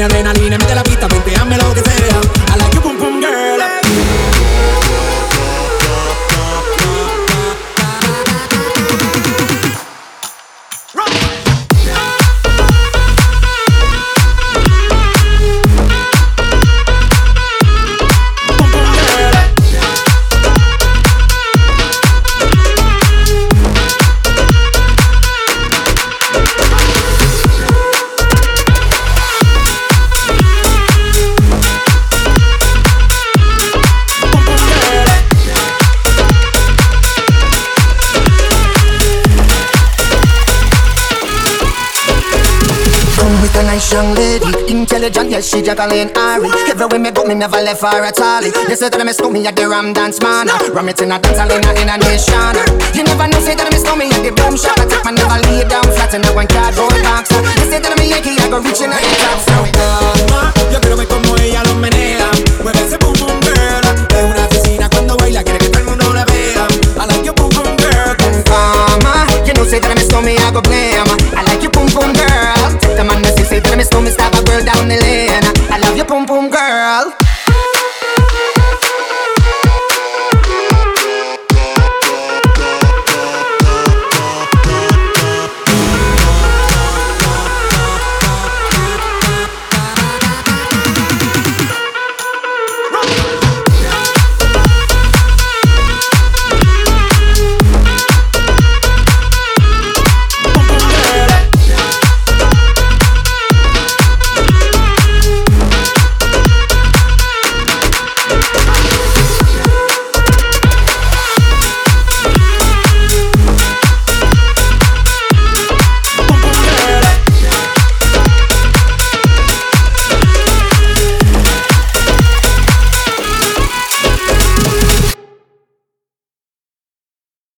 Tiene adrenalina, mete la nice young lady, intelligent, yes, she Jacqueline Ari. Everywhere me go, me never left her at all. They say that I miss me at the Ram Dance Man. Ram it in a dance hall in a, in a nation. You never know, say that I miss me at the boom shop. I take my never lay down flat in a one cardboard box. They say that I'm a Yankee, I go reaching out the top. So, calma, yo quiero ver cómo ella lo menea. Mueve ese boom boom girl. Es una asesina cuando baila, quiere que todo el mundo la vea. I like your boom boom girl. Mama, you know, say that I miss me, I go blame.